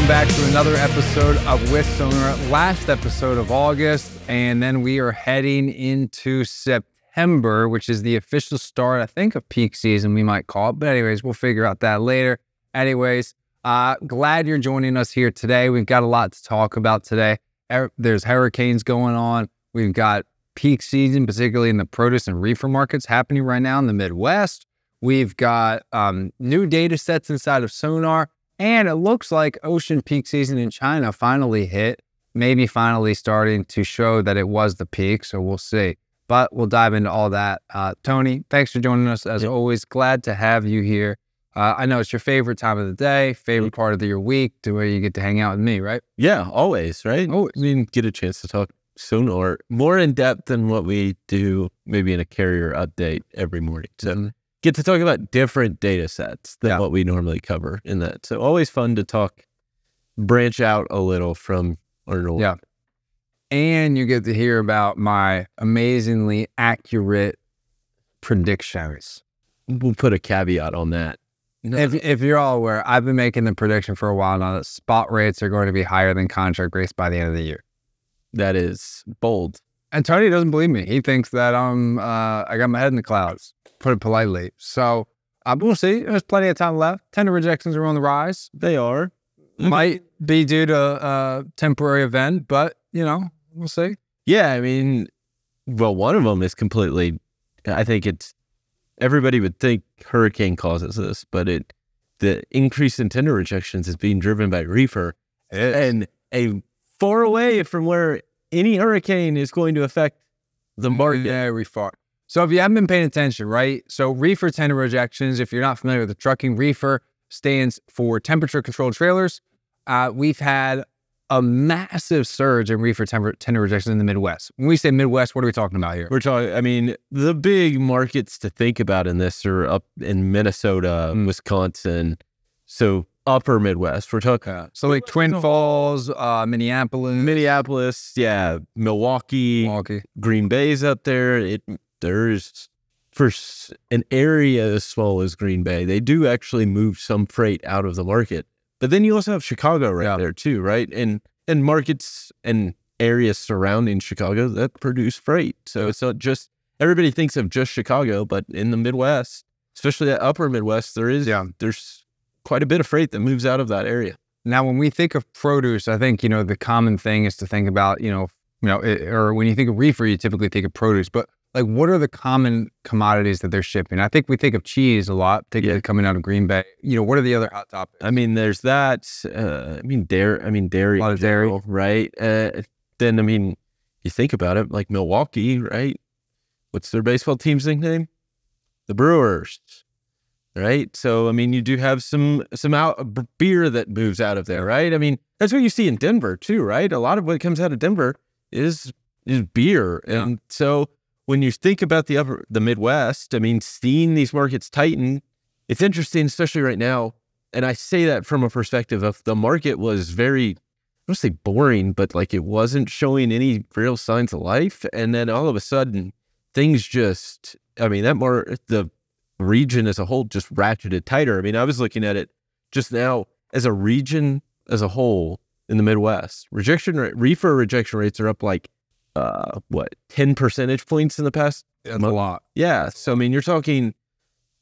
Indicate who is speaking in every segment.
Speaker 1: Welcome back to another episode of With Sonar, last episode of August, and then we are heading into September, which is the official start, I think, of peak season, we might call it. But, anyways, we'll figure out that later. Anyways, uh, glad you're joining us here today. We've got a lot to talk about today. Er- There's hurricanes going on. We've got peak season, particularly in the produce and reefer markets, happening right now in the Midwest. We've got um, new data sets inside of Sonar. And it looks like ocean peak season in China finally hit, maybe finally starting to show that it was the peak. So we'll see. But we'll dive into all that. Uh, Tony, thanks for joining us. As
Speaker 2: Yep.
Speaker 1: always, glad to have you here. Uh, I know it's your favorite time of the day, favorite part of the, your week, to where you get to hang out with me, right?
Speaker 2: Yeah, always, right?
Speaker 1: Always.
Speaker 2: I mean, get a chance to talk sonar more in depth than what we do maybe in a carrier update every morning. So
Speaker 1: Mhm.
Speaker 2: Get to talk about different data sets than
Speaker 1: Yeah.
Speaker 2: what we normally cover in that. So always fun to talk, branch out a little from our.
Speaker 1: Yeah. And you get to hear about my amazingly accurate predictions.
Speaker 2: We'll put a caveat on that. No,
Speaker 1: If, if you're all aware, I've been making the prediction for a while now that spot rates are going to be higher than contract rates by the end of the year.
Speaker 2: that is bold.
Speaker 1: And Tony doesn't believe me. He thinks that um uh, I got my head in the clouds, put it politely. So uh, we'll see. There's plenty of time left. Tender rejections are on the rise.
Speaker 2: They are.
Speaker 1: Might be due to a temporary event, but you know, we'll see.
Speaker 2: Yeah, I mean, well, one of them is completely. I think it's everybody would think hurricane causes this, but it the increase in tender rejections is being driven by reefer and a far away from where any hurricane is going to affect the market.
Speaker 1: Very far. So if you haven't been paying attention, right? So reefer tender rejections, if you're not familiar with the trucking, reefer stands for temperature controlled trailers. Uh, we've had a massive surge in reefer tender, tender rejections in the Midwest. When we say Midwest, what are we talking about here?
Speaker 2: We're talking. I mean, the big markets to think about in this are up in Minnesota,
Speaker 1: Mm.
Speaker 2: Wisconsin, so upper Midwest. We're talking
Speaker 1: So like Twin Falls, uh, Minneapolis,
Speaker 2: Minneapolis, yeah, Milwaukee,
Speaker 1: Milwaukee.
Speaker 2: Green Bay's up there. It there's for an area as small as Green Bay, they do actually move some freight out of the market. But then you also have Chicago right
Speaker 1: Yeah.
Speaker 2: there too, right? And and markets and areas surrounding Chicago that produce freight. So it's not just everybody thinks of just Chicago, but in the Midwest, especially that upper Midwest, there is
Speaker 1: Yeah.
Speaker 2: there's quite a bit of freight that moves out of that area.
Speaker 1: Now, when we think of produce, I think you know the common thing is to think about you know you know it, or when you think of reefer, you typically think of produce. But like, what are the common commodities that they're shipping? I think we think of cheese a lot, particularly
Speaker 2: Yeah.
Speaker 1: coming out of Green Bay. You know, what are the other hot topics?
Speaker 2: I mean, there's that. Uh, I mean, dairy. I mean, dairy.
Speaker 1: A lot of dairy.
Speaker 2: general, right? Uh, then, I mean, you think about it, like Milwaukee, right? What's their baseball team's nickname? The Brewers, right? So, I mean, you do have some some out uh, beer that moves out of there, right? I mean, that's what you see in Denver too, right? A lot of what comes out of Denver is is beer,
Speaker 1: Yeah.
Speaker 2: and so when you think about the upper the Midwest, I mean, seeing these markets tighten, it's interesting, especially right now and I say that from a perspective of the market was very, I don't say boring, but like it wasn't showing any real signs of life. And then all of a sudden, things just, I mean, that more, the region as a whole just ratcheted tighter. I mean, I was looking at it just now as a region as a whole in the Midwest. Rejection rate, reefer rejection rates are up like, uh, what, 10 percentage points in the past
Speaker 1: That's a lot.
Speaker 2: Yeah. So I mean, you're talking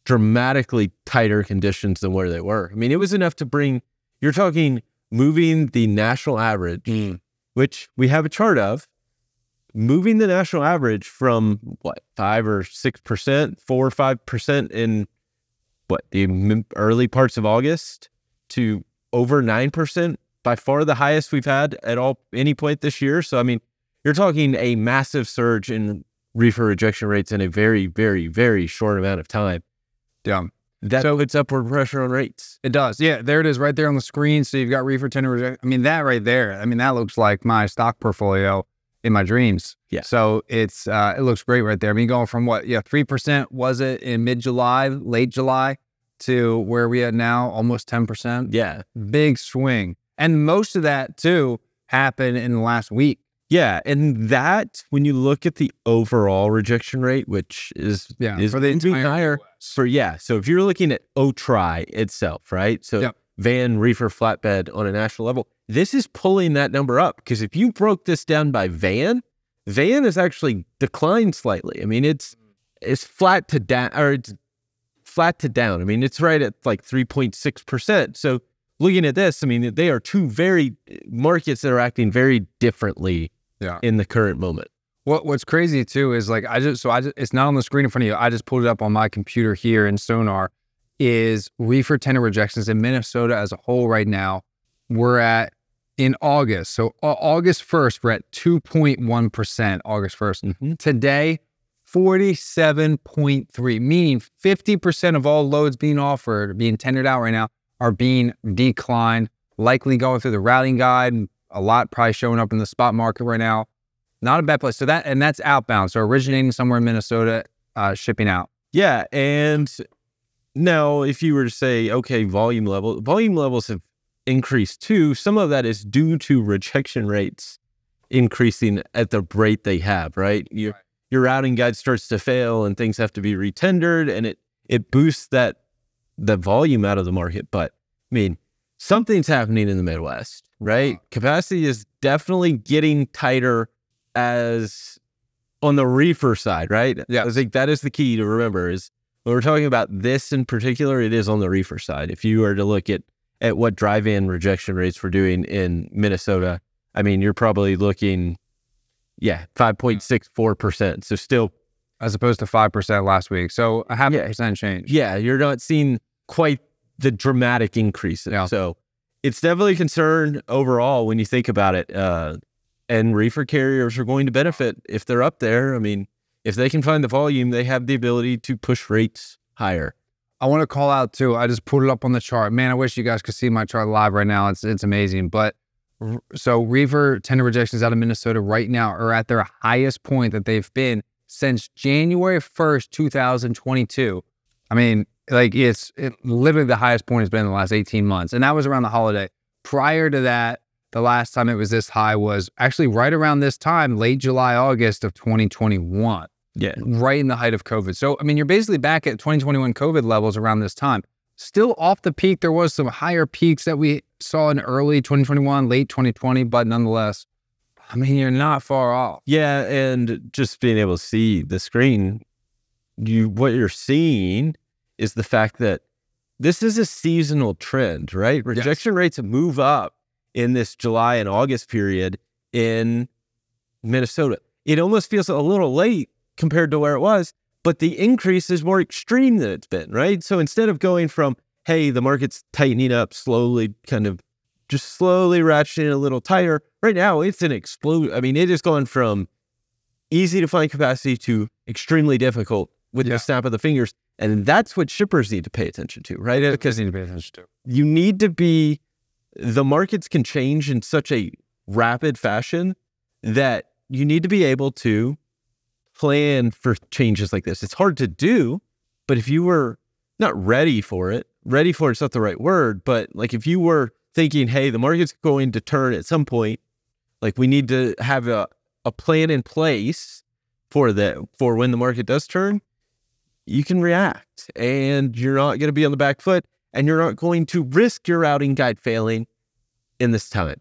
Speaker 2: dramatically tighter conditions than where they were. I mean, it was enough to bring. You're talking moving the national average, which we have a chart of, moving the national average from what five or six percent, four or five percent in what the early parts of August to over nine percent by far the highest we've had at all any point this year. So I mean, you're talking a massive surge in reefer rejection rates in a very, very, very short amount of time.
Speaker 1: Yeah.
Speaker 2: That
Speaker 1: So-
Speaker 2: puts upward pressure on rates.
Speaker 1: It does. Yeah, there it is right there on the screen. So you've got reefer tender reject. I mean, that right there. I mean, that looks like my stock portfolio in my dreams.
Speaker 2: Yeah.
Speaker 1: So it's uh it looks great right there. I mean, going from what, yeah, three percent was it in mid July, late July, to where we at now, almost ten percent.
Speaker 2: Yeah.
Speaker 1: Big swing. And most of that too happened in the last week.
Speaker 2: Yeah. And that, when you look at the overall rejection rate, which is,
Speaker 1: Yeah.
Speaker 2: is
Speaker 1: for the entire
Speaker 2: higher for, yeah. So if you're looking at OTRI itself, right? So
Speaker 1: Yep.
Speaker 2: Van, reefer, flatbed on a national level, this is pulling that number up. Because if you broke this down by van, van has actually declined slightly. I mean, it's, it's flat to down, or it's flat to down. I mean, it's right at like 3.6%. So looking at this, I mean, they are two very markets that are acting very differently
Speaker 1: Yeah.
Speaker 2: in the current moment.
Speaker 1: What What's crazy too is like I just so I just it's not on the screen in front of you. I just pulled it up on my computer here in Sonar. Is reefer tender rejections in Minnesota as a whole right now? We're at in August. So Au- August first, we're at two point one percent. August 1st today, forty seven point three, meaning fifty percent of all loads being offered, being tendered out right now, are being declined. Likely going through the routing guide. A lot probably showing up in the spot market right now not a bad place. So that and that's outbound. So originating somewhere in Minnesota, uh, shipping out.
Speaker 2: Yeah. And now, if you were to say, okay, volume level, volume levels have increased too. Some of that is due to rejection rates increasing at the rate they have, right? Your,
Speaker 1: Right.
Speaker 2: your routing guide starts to fail and things have to be retendered and it, it boosts that, the volume out of the market. But I mean, something's happening in the Midwest, right?
Speaker 1: Wow.
Speaker 2: Capacity is definitely getting tighter as on the reefer side, right?
Speaker 1: Yeah.
Speaker 2: I think that is the key to remember is when we're talking about this in particular, it is on the reefer side. If you were to look at at what dry van rejection rates we're doing in Minnesota, I mean, you're probably looking, yeah, five point six four percent. So still,
Speaker 1: as opposed to five percent last week. So a half
Speaker 2: Yeah.
Speaker 1: percent change.
Speaker 2: yeah, you're not seeing quite the dramatic increases.
Speaker 1: Yeah.
Speaker 2: So it's definitely a concern overall when you think about it. Uh, and reefer carriers are going to benefit if they're up there. I mean, if they can find the volume, they have the ability to push rates higher.
Speaker 1: I want to call out too. I just put it up on the chart. Man, I wish you guys could see my chart live right now. It's it's amazing. But so reefer tender rejections out of Minnesota right now are at their highest point that they've been since January first, two thousand twenty-two. I mean, like it's it, literally the highest point has been in the last eighteen months, and that was around the holiday. Prior to that, the last time it was this high was actually right around this time, late July, August of 2021
Speaker 2: Yeah.
Speaker 1: right in the height of COVID. So, I mean, you're basically back at 2021 COVID levels around this time. Still off the peak. There was some higher peaks that we saw in early 2021, late 2020, but nonetheless, I mean, you're not far off.
Speaker 2: Yeah, and just being able to see the screen, you what you're seeing is the fact that this is a seasonal trend, right? Rejection rates move up in this July and August period in Minnesota. It almost feels a little late compared to where it was, but the increase is more extreme than it's been, right? So instead of going from, hey, the market's tightening up slowly, kind of just slowly ratcheting a little tighter, right now it's an explode. I mean, it is going from easy to find capacity to extremely difficult with
Speaker 1: Yeah.
Speaker 2: the snap of the fingers. And that's what shippers need to pay attention to, right? Because
Speaker 1: need to pay attention to.
Speaker 2: you need to be the markets can change in such a rapid fashion that you need to be able to plan for changes like this. It's hard to do, but if you were not ready for it, ready for it's not the right word, but like if you were thinking, hey, the market's going to turn at some point, like we need to have a, a plan in place for the for when the market does turn, you can react and you're not going to be on the back foot and you're not going to risk your routing guide failing in this time.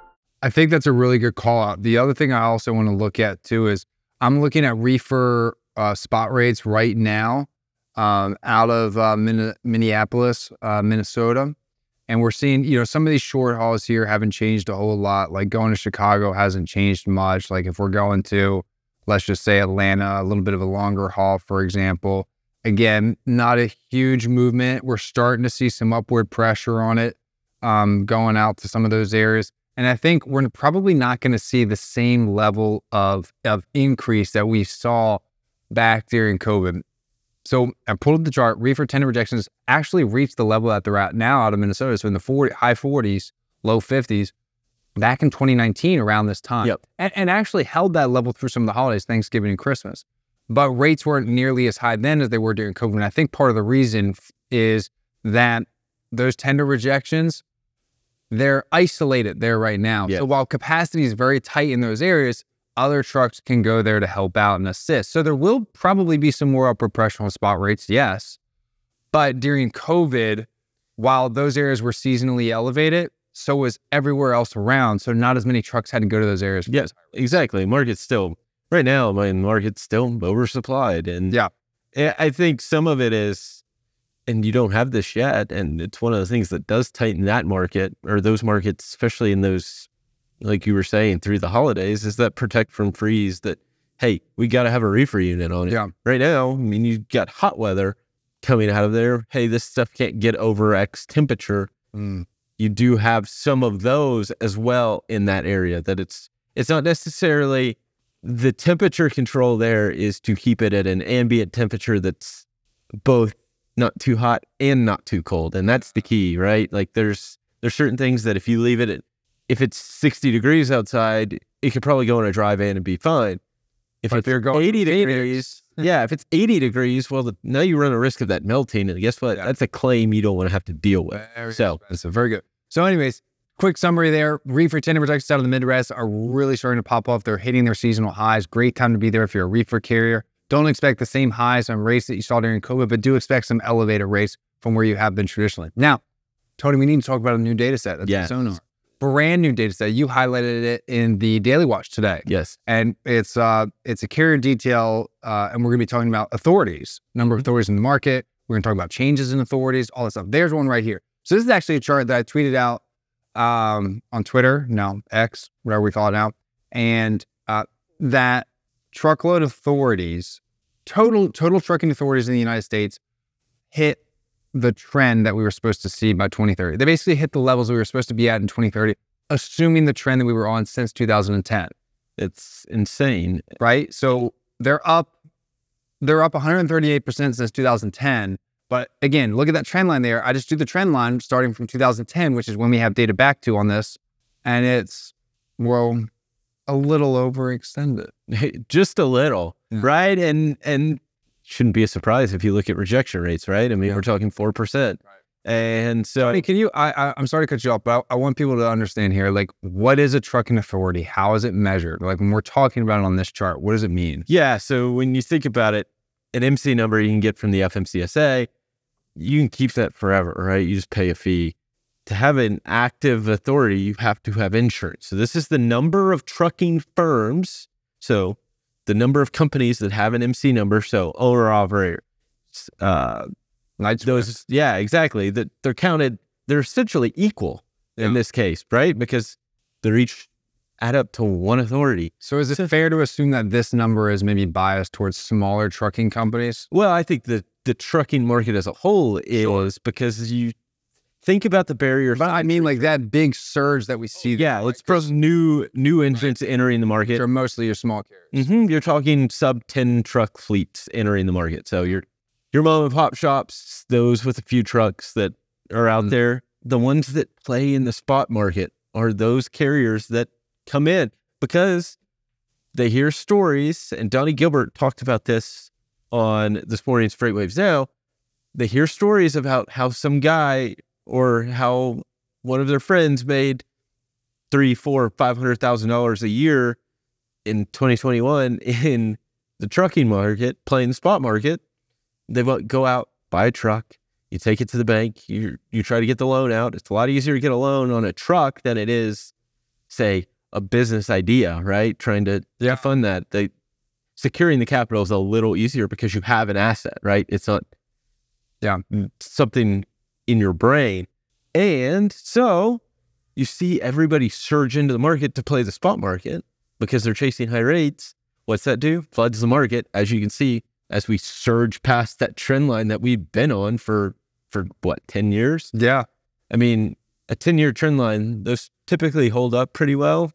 Speaker 1: I think that's a really good call out. The other thing I also want to look at too is I'm looking at reefer uh, spot rates right now um, out of uh, Min- Minneapolis, uh, Minnesota. And we're seeing, you know, some of these short hauls here haven't changed a whole lot. Like going to Chicago hasn't changed much. Like if we're going to, let's just say Atlanta, a little bit of a longer haul, for example. Again, not a huge movement. We're starting to see some upward pressure on it um, going out to some of those areas. And I think we're probably not going to see the same level of, of increase that we saw back during COVID. So I pulled up the chart. Reefer tender rejections actually reached the level that they're at now out of Minnesota. So in the 40, high 40s, low 50s, back in 2019 around this time.
Speaker 2: Yep.
Speaker 1: And, and actually held that level through some of the holidays, Thanksgiving and Christmas. But rates weren't nearly as high then as they were during COVID. And I think part of the reason is that those tender rejections, they're isolated there right now.
Speaker 2: Yeah.
Speaker 1: So while capacity is very tight in those areas, other trucks can go there to help out and assist. So there will probably be some more upward pressure on spot rates, yes. But during COVID, while those areas were seasonally elevated, so was everywhere else around. So not as many trucks had to go to those areas.
Speaker 2: Yes, exactly. Market's still right now. My market's still oversupplied, and
Speaker 1: Yeah.
Speaker 2: I think some of it is, and you don't have this yet, and it's one of the things that does tighten that market or those markets, especially in those, like you were saying, through the holidays, is that protect from freeze. That hey, we got to have a reefer unit on it.
Speaker 1: Yeah.
Speaker 2: Right now, I mean, you got hot weather coming out of there. Hey, this stuff can't get over X temperature
Speaker 1: Mm.
Speaker 2: you do have some of those as well in that area that it's it's not necessarily the temperature control there is to keep it at an ambient temperature that's both not too hot and not too cold and that's the key right like there's there's certain things that if you leave it at if it's 60 degrees outside it could probably go in a dry van and be fine if
Speaker 1: if you're going
Speaker 2: 80
Speaker 1: to
Speaker 2: degrees yeah if it's 80 degrees well the, now you run a risk of that melting and guess what
Speaker 1: Yeah.
Speaker 2: that's a claim you don't want to have to deal with
Speaker 1: Very
Speaker 2: so.
Speaker 1: Very good. So, anyways, quick summary there. Reefer tender rejections out of the Midwest are really starting to pop off. They're hitting their seasonal highs. Great time to be there if you're a reefer carrier. Don't expect the same highs on rates that you saw during COVID, but do expect some elevated rates from where you have been traditionally. Now, Tony, we need to talk about a new data set. That's
Speaker 2: Yes.
Speaker 1: Sonar. Brand new data set. You highlighted it in the Daily Watch today
Speaker 2: yes
Speaker 1: and it's uh it's a carrier detail uh and we're going to be talking about authorities number of authorities in the market we're going to talk about changes in authorities all that stuff there's one right here so this is actually a chart that i tweeted out um on twitter no x whatever we call it now and uh that truckload authorities total total trucking authorities in the united states hit the trend that we were supposed to see by 2030 they basically hit the levels we were supposed to be at in 2030 assuming the trend that we were on since 2010
Speaker 2: It's insane.
Speaker 1: right? So they're up, they're up 138% since 2010. But again, look at that trend line there. I just do the trend line starting from 2010, which is when we have data back to on this, and it's well a little overextended.
Speaker 2: Just a little,
Speaker 1: Yeah.
Speaker 2: right? And and shouldn't be a surprise if you look at rejection rates, right? I mean,
Speaker 1: Yeah.
Speaker 2: we're talking four percent, and so
Speaker 1: can you? I, I I'm sorry to cut you off, but I, I want people to understand here. Like, what is a trucking authority? How is it measured? Like when we're talking about it on this chart, what does it mean?
Speaker 2: yeah. So when you think about it, an MC number you can get from the FMCSA, you can keep that forever, right? You just pay a fee. To have an active authority, you have to have insurance. So this is the number of trucking firms. So the number of companies that have an MC number. So owner operator, uh, those yeah exactly that they're counted they're essentially equal in this case right because they're each add up to one authority
Speaker 1: So is it fair to assume that this number is maybe biased towards smaller trucking companies?
Speaker 2: well i think the the trucking market as a whole is
Speaker 1: Sure.
Speaker 2: because you think about the barriers
Speaker 1: But I mean, like that big surge that we see.
Speaker 2: yeah
Speaker 1: there,
Speaker 2: let's
Speaker 1: like,
Speaker 2: new new entrants entering the
Speaker 1: which
Speaker 2: market
Speaker 1: are mostly your small carriers.
Speaker 2: Mhm, you're talking sub 10 truck fleets entering the market so your your mom and pop shops those with a few trucks that are out
Speaker 1: Mhm.
Speaker 2: there the ones that play in the spot market are those carriers that come in because they hear stories and donnie gilbert talked about this on this morning's FreightWaves now they hear stories about how some guy or how one of their friends made three four five hundred thousand dollars a year in 2021 in the trucking market, playing the spot market, they go out, buy a truck, You take it to the bank. You you try to get the loan out. It's a lot easier to get a loan on a truck than it is, say, a business idea, right? Trying to,
Speaker 1: Yeah.
Speaker 2: fund that. They securing the capital is a little easier because you have an asset, right? It's not
Speaker 1: Yeah.
Speaker 2: something in your brain. And so you see everybody surge into the market to play the spot market because they're chasing high rates. What's that do? Floods the market, as you can see, as we surge past that trend line that we've been on for for what, 10 years?
Speaker 1: Yeah.
Speaker 2: I mean, a 10 year trend line, those typically hold up pretty well.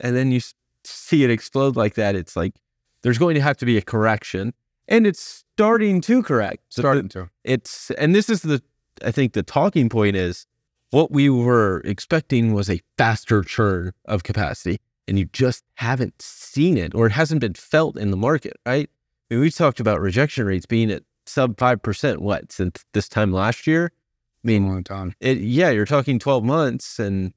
Speaker 2: And then you see it explode like that. It's like there's going to have to be a correction. And it's starting to correct.
Speaker 1: Starting to.
Speaker 2: it's and this is the I think the talking point is what we were expecting was a faster churn of capacity, and you just haven't seen it or it hasn't been felt in the market, right? I mean, we talked about rejection rates being at sub five percent. What since this time last year? I mean,
Speaker 1: long time.
Speaker 2: it, yeah, you're talking twelve months, and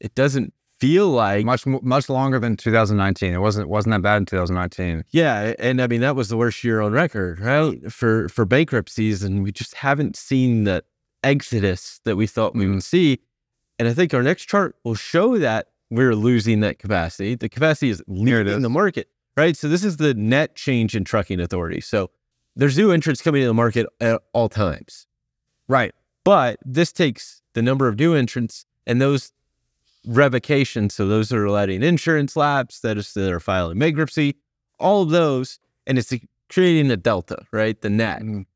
Speaker 2: it doesn't feel like
Speaker 1: Much much longer than 2019. It wasn't wasn't that bad in 2019.
Speaker 2: Yeah, and I mean that was the worst year on record, right? For for bankruptcies, and we just haven't seen that exodus that we thought we would see. And I think our next chart will show that we're losing that capacity. The capacity is leaving
Speaker 1: is.
Speaker 2: the market, right? So this is the net change in trucking authority. So there's new entrants coming to the market at all times,
Speaker 1: Right.
Speaker 2: but this takes the number of new entrants and those revocations. So those that are letting insurance lapse, that is that are filing bankruptcy, all of those, and it's creating a delta, right? The net
Speaker 1: Mm.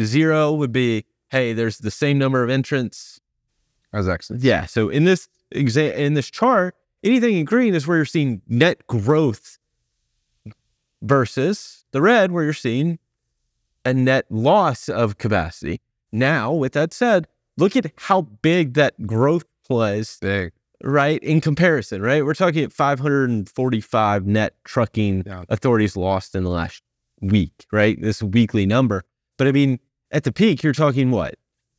Speaker 2: zero would be, hey, there's the same number of entrants.
Speaker 1: As exits.
Speaker 2: Yeah. So in this exa- in this chart, anything in green is where you're seeing net growth versus the red where you're seeing a net loss of capacity. Now, with that said, look at how big that growth was
Speaker 1: Big.
Speaker 2: right? In comparison, right? We're talking at 545 net trucking
Speaker 1: Yeah.
Speaker 2: authorities lost in the last week, right? This weekly number. But I mean, at the peak, you're talking what?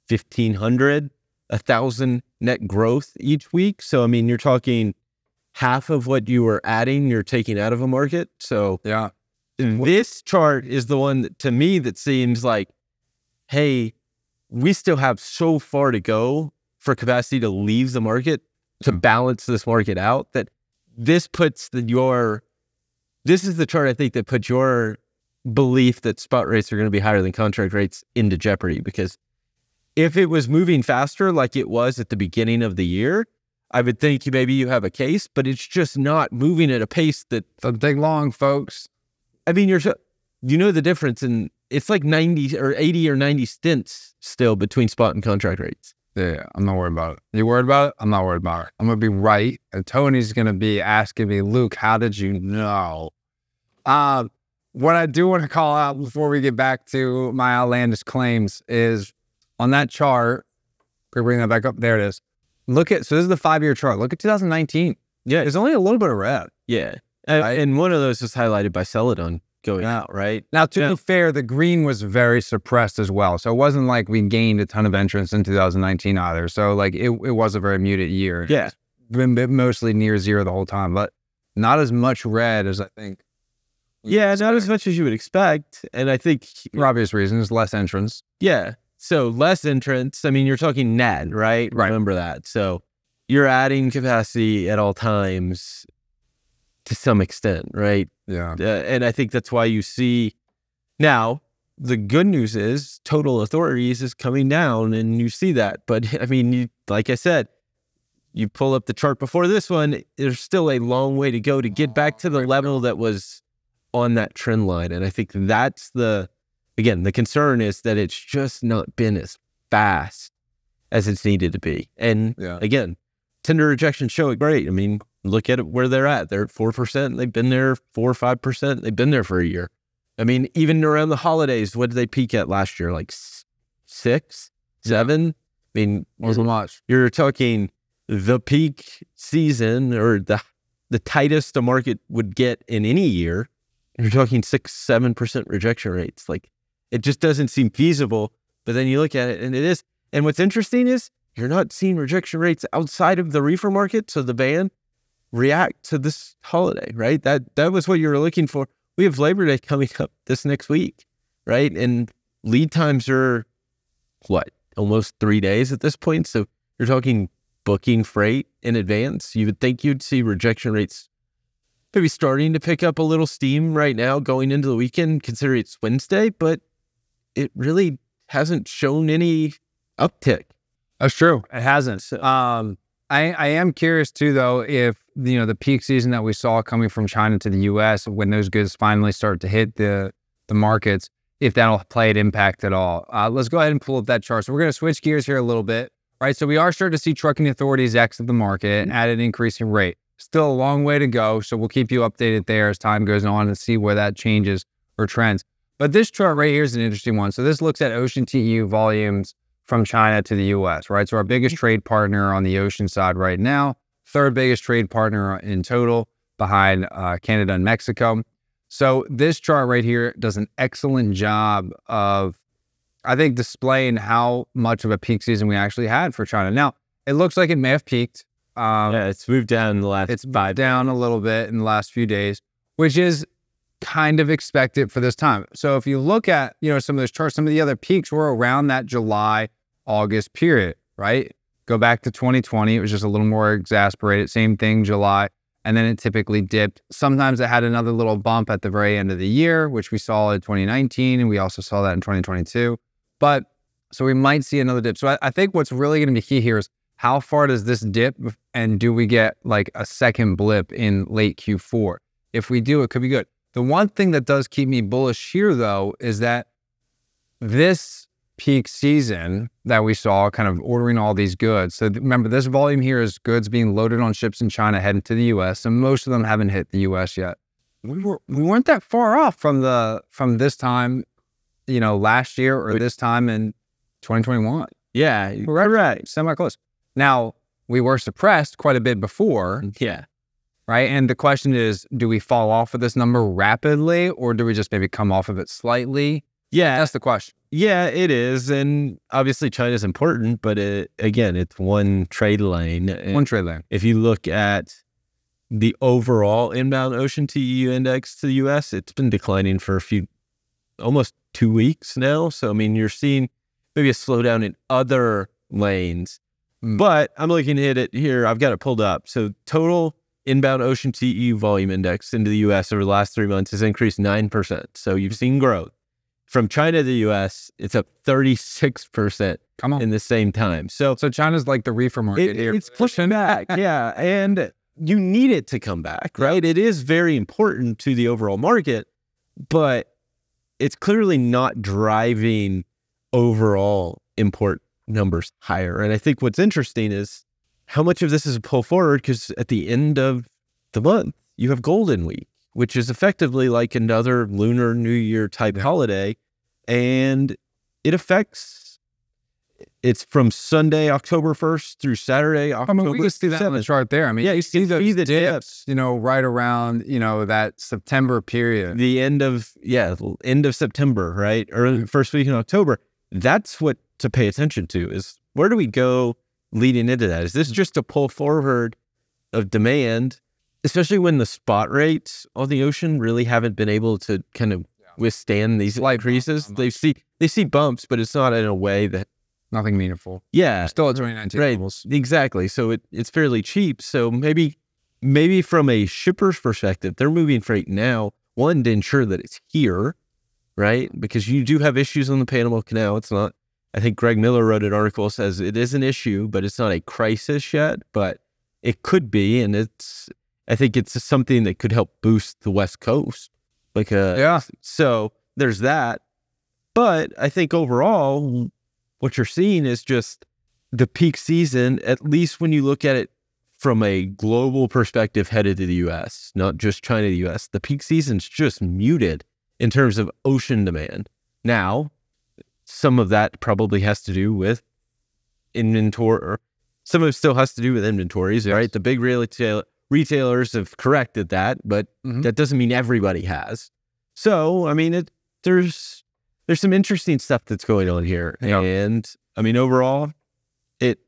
Speaker 2: 1,500, 1,000 net growth each week. So, I mean, you're talking half of what you were adding, you're taking out of a market. So,
Speaker 1: Yeah.
Speaker 2: this chart is the one that, to me that seems like, hey, we still have so far to go for capacity to leave the market to
Speaker 1: hmm.
Speaker 2: balance this market out that this puts the, your this is the chart I think that puts your belief that spot rates are going to be higher than contract rates into jeopardy because if it was moving faster like it was at the beginning of the year, I would think maybe you have a case, but it's just not moving at a pace that
Speaker 1: take long, folks.
Speaker 2: I mean, you're so- you know the difference, and it's like ninety or eighty or ninety stints still between spot and contract rates.
Speaker 1: Yeah, I'm not worried about it. You worried about it? I'm not worried about it. I'm gonna be right, and Tony's gonna be asking me, Luke, how did you know? Um, what I do want to call out before we get back to my outlandish claims is on that chart. We bring that back up. There it is. Look at so this is the five year chart. Look at 2019.
Speaker 2: Yeah,
Speaker 1: There's only a little bit of red.
Speaker 2: yeah, and,
Speaker 1: Right.
Speaker 2: and one of those was highlighted by Celadon going
Speaker 1: Yeah.
Speaker 2: out, right?
Speaker 1: Now, to
Speaker 2: Yeah.
Speaker 1: be fair, the green was very suppressed as well. So it wasn't like we gained a ton of entrance in 2019 either. So like it, it was a very muted year.
Speaker 2: Yeah.
Speaker 1: It's been been mostly near zero the whole time, but not as much red as I think.
Speaker 2: Yeah, not as much as you would expect, and I think
Speaker 1: for obvious reasons, less entrance.
Speaker 2: yeah. So less entrance. I mean, you're talking net, right?
Speaker 1: Right.
Speaker 2: Remember that. So you're adding capacity at all times to some extent, right?
Speaker 1: Yeah.
Speaker 2: Uh, and I think that's why you see now the good news is total authorities is coming down and you see that. But I mean, you, like I said, you pull up the chart before this one, there's still a long way to go to get back to the level that was on that trend line. And I think that's the, again, the concern is that it's just not been as fast as it's needed to be. And
Speaker 1: Yeah.
Speaker 2: again, tender rejection show it great. I mean, look at it where they're at. They're at four percent. They've been there four or five percent. They've been there for a year. I mean, even around the holidays, what did they peak at last year? Like six, seven. I mean,
Speaker 1: Wasn't much.
Speaker 2: you're talking the peak season or the the tightest the market would get in any year. You're talking six, seven percent rejection rates. Like it just doesn't seem feasible. But then you look at it and it is. And what's interesting is you're not seeing rejection rates outside of the reefer market. So the ban react to this holiday, right? That that was what you were looking for. We have Labor Day coming up this next week, right? And lead times are what almost three days at this point. So you're talking booking freight in advance. You would think you'd see rejection rates maybe starting to pick up a little steam right now going into the weekend, considering it's Wednesday, but it really hasn't shown any uptick.
Speaker 1: That's true. It hasn't. Um, I, I am curious too, though, if you know the peak season that we saw coming from China to the U.S. when those goods finally start to hit the the markets, if that'll play an impact at all. Uh, let's go ahead and pull up that chart. So we're going to switch gears here a little bit, right? So we are starting to see trucking authorities exit the market at an increasing rate. Still a long way to go, so we'll keep you updated there as time goes on and see where that changes or trends. But this chart right here is an interesting one. So this looks at ocean TEU volumes from China to the US, right? So our biggest trade partner on the ocean side right now, third biggest trade partner in total behind uh, Canada and Mexico. So this chart right here does an excellent job of, I think, displaying how much of a peak season we actually had for China. Now, it looks like it may have peaked. Um,
Speaker 2: yeah, it's moved down in the last
Speaker 1: it's
Speaker 2: five.
Speaker 1: down a little bit in the last few days, which is kind of expected for this time. So if you look at, you know, some of those charts, some of the other peaks were around that July, August period, right? Go back to 2020, it was just a little more exasperated. Same thing, July. And then it typically dipped. Sometimes it had another little bump at the very end of the year, which we saw in 2019. And we also saw that in 2022. But so we might see another dip. So I, I think what's really going to be key here is how far does this dip and do we get like a second blip in late Q4? If we do, it could be good. The one thing that does keep me bullish here, though, is that this peak season that we saw, kind of ordering all these goods. So remember, this volume here is goods being loaded on ships in China heading to the U.S. and most of them haven't hit the U.S. yet. We were we weren't that far off from the from this time, you know, last year or this time in 2021.
Speaker 2: Yeah,
Speaker 1: We're right, semi close. Now we were suppressed quite a bit before, mm,
Speaker 2: yeah.
Speaker 1: right? And the question is, do we fall off of this number rapidly, or do we just maybe come off of it slightly?
Speaker 2: Yeah,
Speaker 1: That's the question.
Speaker 2: Yeah, it is, and obviously China's important, but it, again, it's one trade lane. Uh,
Speaker 1: one trade lane.
Speaker 2: if you look at the overall inbound ocean TEU index to the U.S., it's been declining for a few, almost two weeks now. So I mean, you're seeing maybe a slowdown in other lanes,
Speaker 1: Mm.
Speaker 2: but I'm looking at it here. I've got it pulled up. So total inbound ocean TEU volume index into the U.S. over the last three months has increased nine percent. So you've seen growth. From China to the U.S., it's up 36 percent
Speaker 1: Come on.
Speaker 2: in the same time. So
Speaker 1: so China's like the reefer market
Speaker 2: it-
Speaker 1: here.
Speaker 2: it's pushing back. yeah. And you need it to come back, right? It is very important to the overall market, but it's clearly not driving overall import numbers higher. And I think what's interesting is how much of this is a pull forward because at the end of the month, you have Golden Week, which is effectively like another Lunar New Year type holiday. And it affects, it's from Sunday, October 1st through Saturday,
Speaker 1: I
Speaker 2: October
Speaker 1: mean, we see that on the
Speaker 2: 7th.
Speaker 1: chart there. I mean,
Speaker 2: Yeah,
Speaker 1: you see those
Speaker 2: see the
Speaker 1: dips, you know, right around, you know, that September period.
Speaker 2: the end of yeah end of september right or first week in october that's what to pay attention to is where do we go leading into that is this mm. just a pull forward of demand especially when the spot rates on the ocean really haven't been able to kind of withstand these
Speaker 1: Light
Speaker 2: increases they see they see bumps but it's not in a way that
Speaker 1: Nothing meaningful.
Speaker 2: yeah
Speaker 1: Still at 2019
Speaker 2: Right.
Speaker 1: levels.
Speaker 2: Exactly. So it, it's fairly cheap. So maybe maybe from a shipper's perspective, they're moving freight now, one, to ensure that it's here, right? Because you do have issues on the Panama Canal. It's not I think Greg Miller wrote an article says it is an issue, but it's not a crisis yet, but it could be. And it's I think it's something that could help boost the West Coast. Like uh
Speaker 1: Yeah.
Speaker 2: so there's that. But I think overall, what you're seeing is just the peak season, at least when you look at it from a global perspective headed to the US, not just China to the US, the peak season's just muted in terms of ocean demand. Now, some of that probably has to do with inventory, or some of it still has to do with inventories, right? The big retail retailers have corrected that, but
Speaker 1: Mhm.
Speaker 2: that doesn't mean everybody has. So, I mean, it there's there's some interesting stuff that's going on here,
Speaker 1: Yeah.
Speaker 2: and I mean, overall, it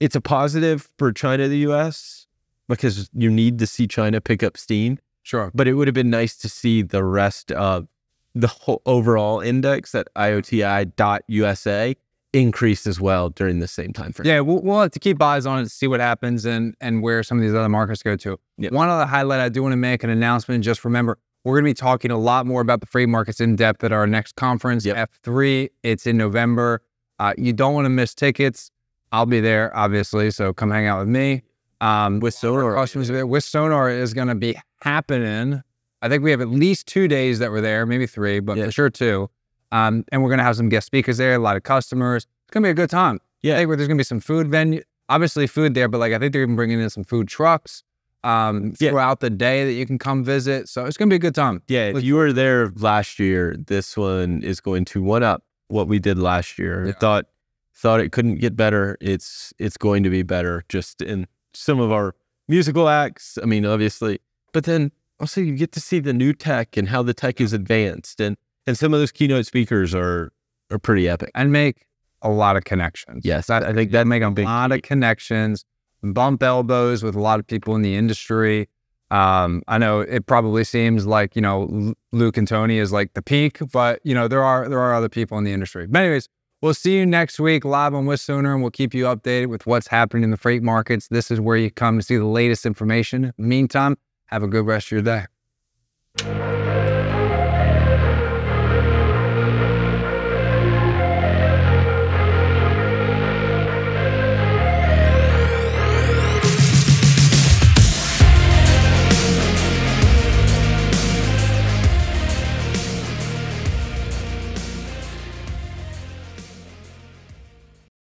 Speaker 2: it's a positive for China the U.S. because you need to see China pick up steam.
Speaker 1: Sure.
Speaker 2: But it would have been nice to see the rest of the whole overall index at IOTI.USA increased as well during the same time frame.
Speaker 1: Yeah, we'll, we'll have to keep eyes on it to see what happens and and where some of these other markets go to.
Speaker 2: Yep.
Speaker 1: One other highlight I do want to make an announcement. Just remember, we're going to be talking a lot more about the freight markets in depth at our next conference,
Speaker 2: Yep.
Speaker 1: F3. It's in November. Uh, you don't want to miss tickets. I'll be there, obviously. So come hang out with me. Um,
Speaker 2: With Sonar,
Speaker 1: customers. With Sonar is going to be happening. I think we have at least two days that we're there, maybe three, but
Speaker 2: Yeah.
Speaker 1: for sure two. Um, and we're going to have some guest speakers there, a lot of customers. It's going to be a good time.
Speaker 2: Yeah.
Speaker 1: I think there's going to be some food venue, obviously food there, but like I think they're even bringing in some food trucks um,
Speaker 2: Yeah.
Speaker 1: throughout the day that you can come visit. So it's going to be a good time.
Speaker 2: Yeah, if you were there last year, this one is going to one up what we did last year.
Speaker 1: Yeah.
Speaker 2: Thought thought it couldn't get better. It's it's going to be better just in some of our musical acts. I mean, obviously, but then also you get to see the new tech and how the tech is advanced and and some of those keynote speakers are are pretty epic.
Speaker 1: and make a lot of connections.
Speaker 2: Yes,
Speaker 1: That-
Speaker 2: I think
Speaker 1: that make a
Speaker 2: big
Speaker 1: lot of connections, bump elbows with a lot of people in the industry. Um, I know it probably seems like you know Luke and Tony is like the peak, but you know there are there are other people in the industry. But anyways, we'll see you next week live on With Sonar, and we'll keep you updated with what's happening in the freight markets. This is where you come to see the latest information. Meantime, have a good rest of your day.